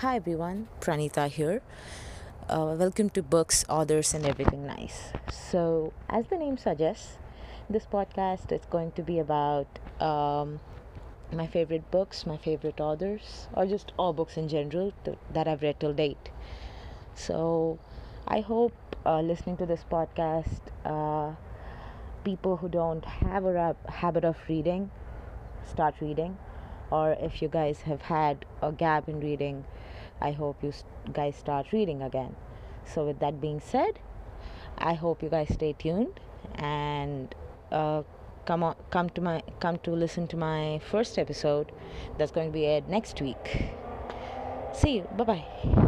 Hi everyone, Pranita here. Uh, welcome to Books, Authors, and Everything Nice. So, as the name suggests, this podcast is going to be about um, my favorite books, my favorite authors, or just all books in general th- that I've read till date. So, I hope uh, listening to this podcast, uh, people who don't have a habit of reading start reading, or if you guys have had a gap in reading, I hope you guys start reading again. So, with that being said, I hope you guys stay tuned and uh, come on, come to my, come to listen to my first episode. That's going to be aired next week. See you. Bye bye.